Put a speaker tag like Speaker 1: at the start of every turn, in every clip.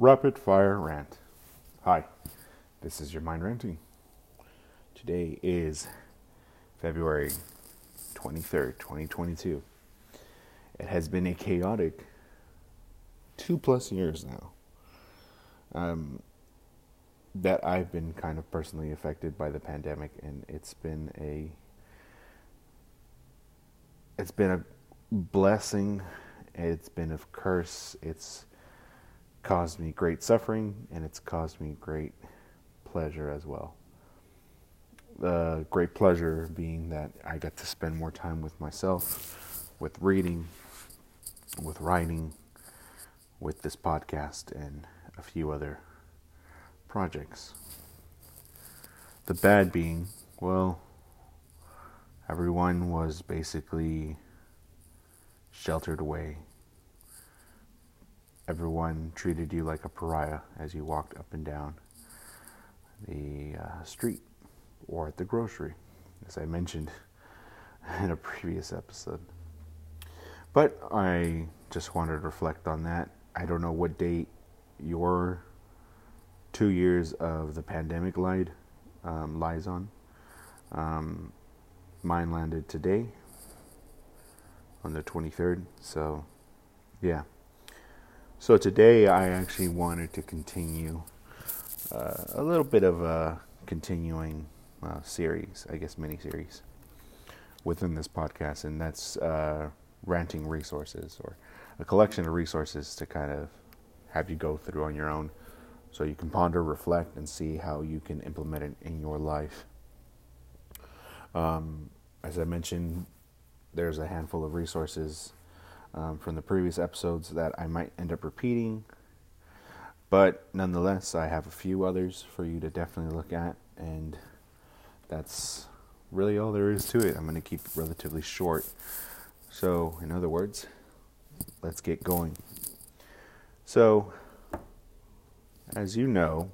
Speaker 1: Rapid Fire Rant. Hi, this is your mind ranting. Today is February 23rd, 2022. It has been a chaotic two plus years now um, that I've been kind of personally affected by the pandemic, and it's been a it's been a blessing. It's been a curse. It's caused me great suffering and it's caused me great pleasure as well. The great pleasure being that I got to spend more time with myself, with reading, with writing, with this podcast, and a few other projects. The bad being, well, everyone was basically sheltered away everyone treated you like a pariah as you walked up and down the uh, street or at the grocery, as I mentioned in a previous episode. But I just wanted to reflect on that. I don't know what date your two years of the pandemic lied, um, lies on. Um, mine landed today on the 23rd, so yeah. So today I actually wanted to continue uh, a little bit of a continuing uh, series, I guess mini series within this podcast, and that's uh, ranting resources or a collection of resources to kind of have you go through on your own so you can ponder, reflect, and see how you can implement it in your life. Um, as I mentioned, there's a handful of resources um, from the previous episodes that I might end up repeating. But nonetheless, I have a few others for you to definitely look at, and that's really all there is to it. I'm going to keep it relatively short. So, in other words, let's get going. So, as you know,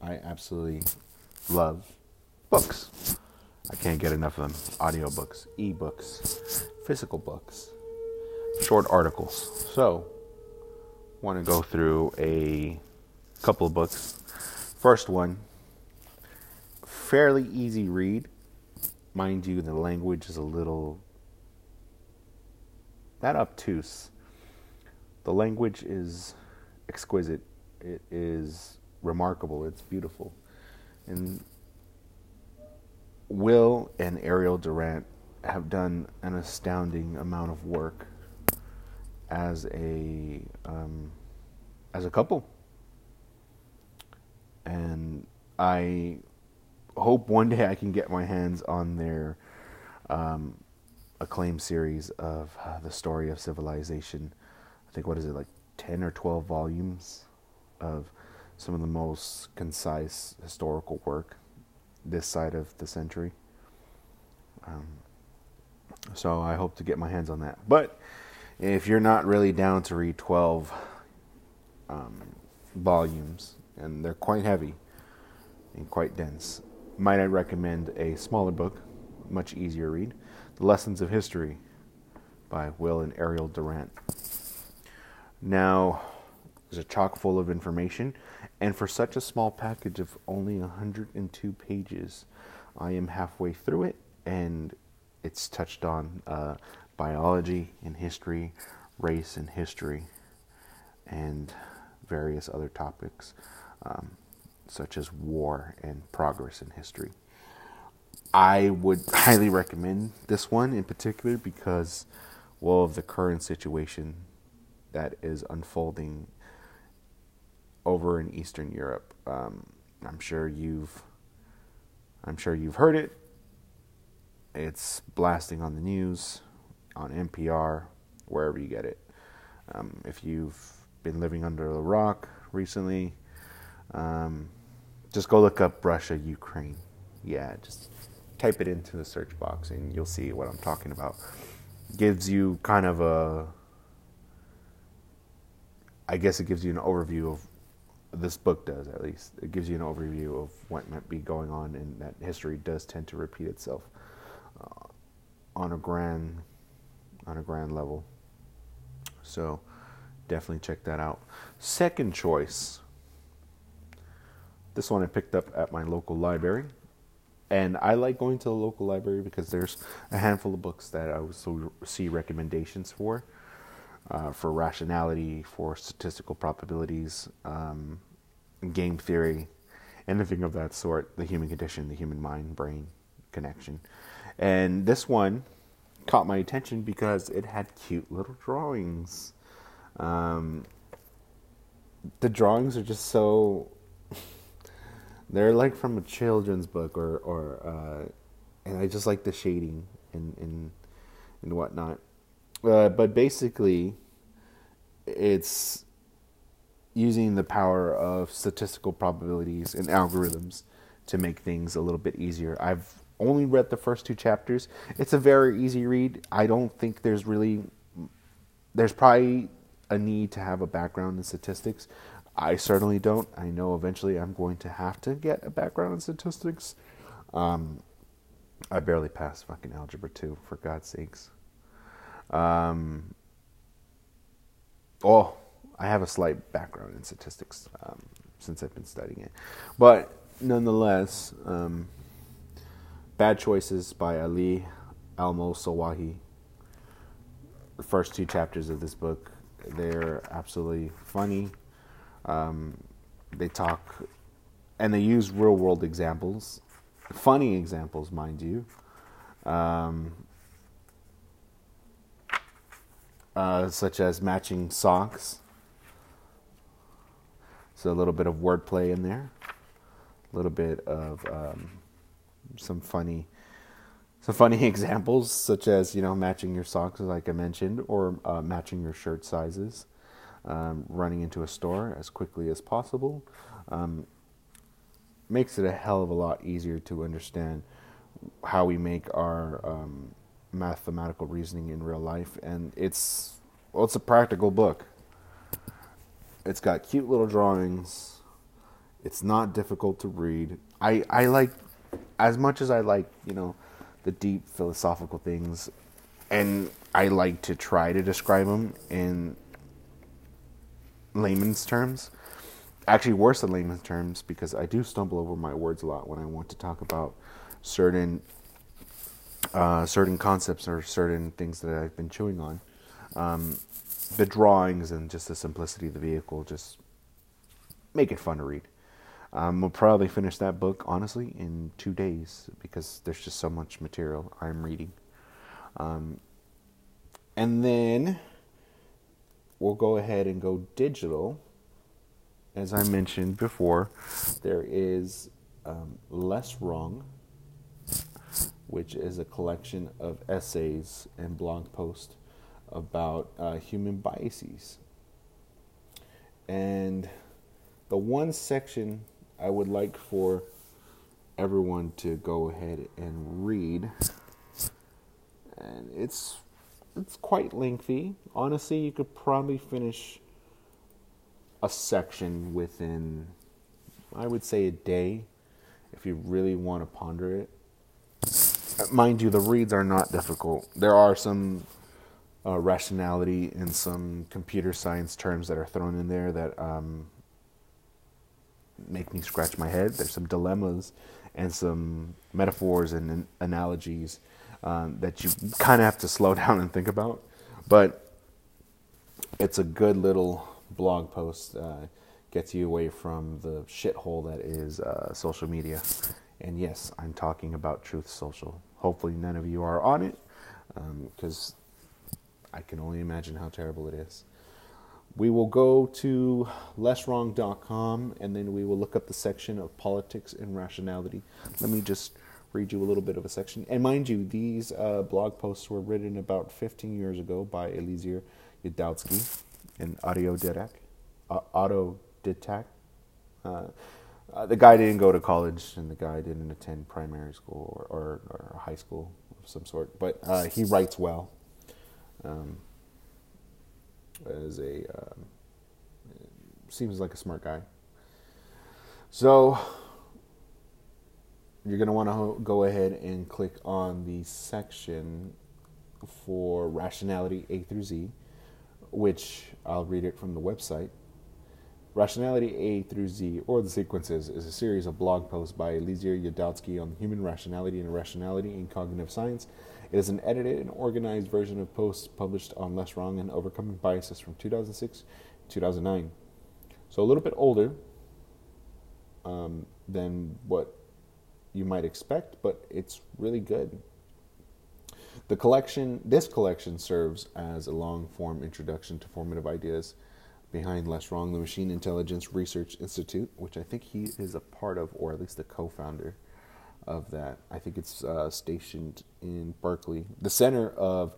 Speaker 1: I absolutely love books. I can't get enough of them. Audiobooks, ebooks, physical books short articles. So, want to go through a couple of books. First one, fairly easy read. Mind you, the language is a little not obtuse. The language is exquisite. It is remarkable. It's beautiful. And Will and Ariel Durant have done an astounding amount of work as a um, as a couple, and I hope one day I can get my hands on their um, acclaimed series of uh, the story of civilization. I think what is it like ten or twelve volumes of some of the most concise historical work this side of the century. Um, so I hope to get my hands on that, but if you're not really down to read 12 um, volumes, and they're quite heavy and quite dense, might I recommend a smaller book, much easier to read, The Lessons of History by Will and Ariel Durant. Now, there's a chock full of information, and for such a small package of only 102 pages, I am halfway through it, and it's touched on uh, biology and history, race and history, and various other topics um, such as war and progress in history. I would highly recommend this one in particular because, well, of the current situation that is unfolding over in Eastern Europe. Um, I'm sure you've, I'm sure you've heard it. It's blasting on the news on NPR, wherever you get it. Um, if you've been living under a rock recently, um, just go look up Russia, Ukraine. Yeah, just type it into the search box and you'll see what I'm talking about. Gives you kind of a, I guess it gives you an overview of, this book does at least. It gives you an overview of what might be going on and that history does tend to repeat itself uh, on a grand on a grand level. So, definitely check that out. Second choice. This one I picked up at my local library. And I like going to the local library because there's a handful of books that I also see recommendations for, uh, for rationality, for statistical probabilities, um, game theory, anything of that sort, the human condition, the human mind brain connection. And this one caught my attention because it had cute little drawings. Um, the drawings are just so they're like from a children's book or or uh, and I just like the shading and and and whatnot. Uh, but basically, it's using the power of statistical probabilities and algorithms to make things a little bit easier. I've only read the first two chapters. It's a very easy read. I don't think there's really there's probably a need to have a background in statistics. I certainly don't. I know eventually I'm going to have to get a background in statistics. Um, I barely passed fucking algebra 2, for God's sakes. Um, oh, I have a slight background in statistics um, since I've been studying it. But nonetheless, um, Bad Choices by Ali Almossawi. The first two chapters of this book, they're absolutely funny. Um, they talk and they use real world examples, funny examples, mind you. Um, uh, such as matching socks. So a little bit of wordplay in there, a little bit of um, some funny some funny examples, such as you know matching your socks, like I mentioned, or uh, matching your shirt sizes, um, running into a store as quickly as possible, um, makes it a hell of a lot easier to understand how we make our um, mathematical reasoning in real life, and it's well, it's a practical book. It's got cute little drawings. It's not difficult to read. I, I like as much as I like, you know, the deep philosophical things, and I like to try to describe them in layman's terms. Actually, worse than layman's terms because I do stumble over my words a lot when I want to talk about certain uh, certain concepts or certain things that I've been chewing on. Um, the drawings and just the simplicity of the vehicle just make it fun to read. Um, we'll probably finish that book, honestly, in two days because there's just so much material I'm reading. Um, and then we'll go ahead and go digital. As I mentioned before, there is um, Less Wrong, which is a collection of essays and blog posts about uh, human biases. And the one section I would like for everyone to go ahead and read. And it's it's quite lengthy. Honestly, you could probably finish a section within I would say a day if you really want to ponder it. Mind you, the reads are not difficult. There are some uh, rationality and some computer science terms that are thrown in there that um, make me scratch my head. There's some dilemmas and some metaphors and analogies um, that you kind of have to slow down and think about. But it's a good little blog post. Uh, gets you away from the shithole that is uh, social media. And yes, I'm talking about Truth Social. Hopefully, none of you are on it because um, I can only imagine how terrible it is we will go to lesswrong.com and then we will look up the section of politics and rationality. Let me just read you a little bit of a section. And mind you, these uh, blog posts were written about 15 years ago by Eliezer Yudkowsky and Audio Didac. Uh, Auto Didac. Uh, uh, the guy didn't go to college and the guy didn't attend primary school or, or, or high school of some sort, but uh, he writes well. Um, as a um, seems like a smart guy. So you're going to want to go ahead and click on the section for rationality A through Z, which I'll read it from the website. Rationality A through Z, or the sequences, is a series of blog posts by Eliezer Yudkowsky on human rationality and irrationality in cognitive science. It is an edited and organized version of posts published on Less Wrong and Overcoming Biases from 2006 2009. So a little bit older um, than what you might expect, but it's really good. The collection, this collection serves as a long form introduction to formative ideas behind Less Wrong, the Machine Intelligence Research Institute, which I think he is a part of, or at least the co founder of that. I think it's uh, stationed in Berkeley, the center of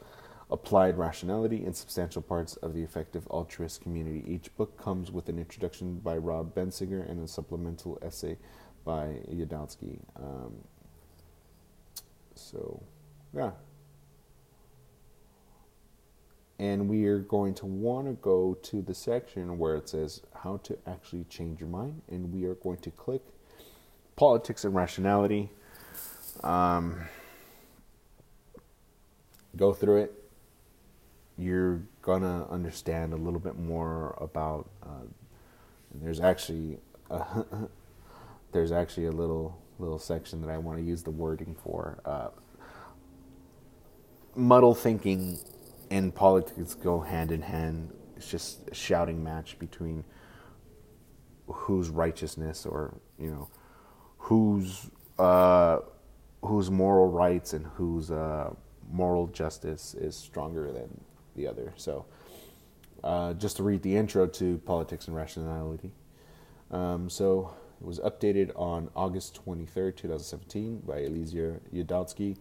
Speaker 1: applied rationality and substantial parts of the effective altruist community. Each book comes with an introduction by Rob Bensinger and a supplemental essay by Yudkowsky. Um, so, yeah, and we are going to want to go to the section where it says how to actually change your mind and we are going to click politics and rationality. Um, go through it. You're gonna understand a little bit more about uh, there's actually a, there's actually a little little section that I want to use the wording for uh, muddle thinking and politics go hand in hand. It's just a shouting match between whose righteousness or you know whose uh, whose moral rights and whose uh, moral justice is stronger than the other. So, uh, just to read the intro to Politics and Rationality. Um, so, it was updated on August 23rd, 2017 by Eliezer Yudkowsky.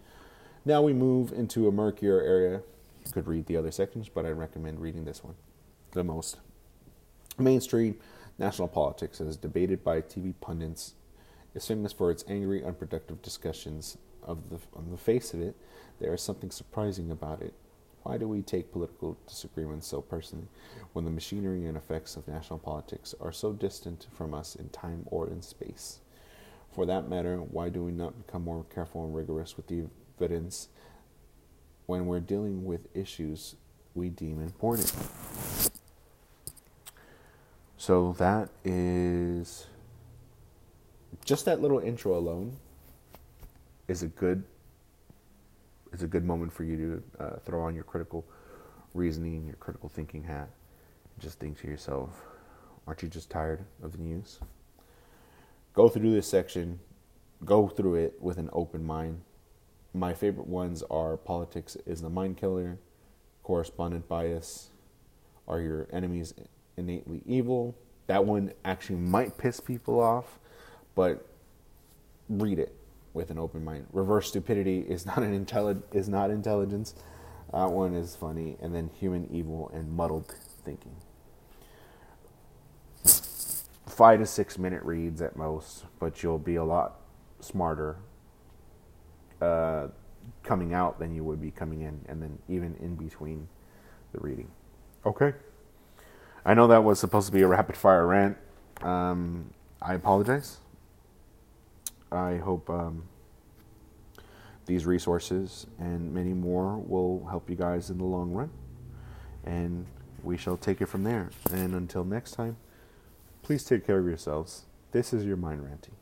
Speaker 1: Now we move into a murkier area could read the other sections, but I recommend reading this one the most. Mainstream national politics, as debated by TV pundits, is famous for its angry, unproductive discussions. Of the, on the face of it, there is something surprising about it. Why do we take political disagreements so personally when the machinery and effects of national politics are so distant from us in time or in space? For that matter, why do we not become more careful and rigorous with the evidence when we're dealing with issues we deem important. So that is just that little intro alone is a good is a good moment for you to uh, throw on your critical reasoning, your critical thinking hat. Just think to yourself, aren't you just tired of the news? Go through this section, go through it with an open mind my favorite ones are politics is the mind killer, correspondence bias, are your enemies innately evil? That one actually might piss people off, but read it with an open mind. Reverse stupidity is not an intelli- is not intelligence. That one is funny, and then human evil and muddled thinking. Five to six minute reads at most, but you'll be a lot smarter uh, coming out than you would be coming in, and then even in between the reading. Okay. I know that was supposed to be a rapid fire rant. Um, I apologize. I hope um, these resources and many more will help you guys in the long run. And we shall take it from there. And until next time, please take care of yourselves. This is your mind ranting.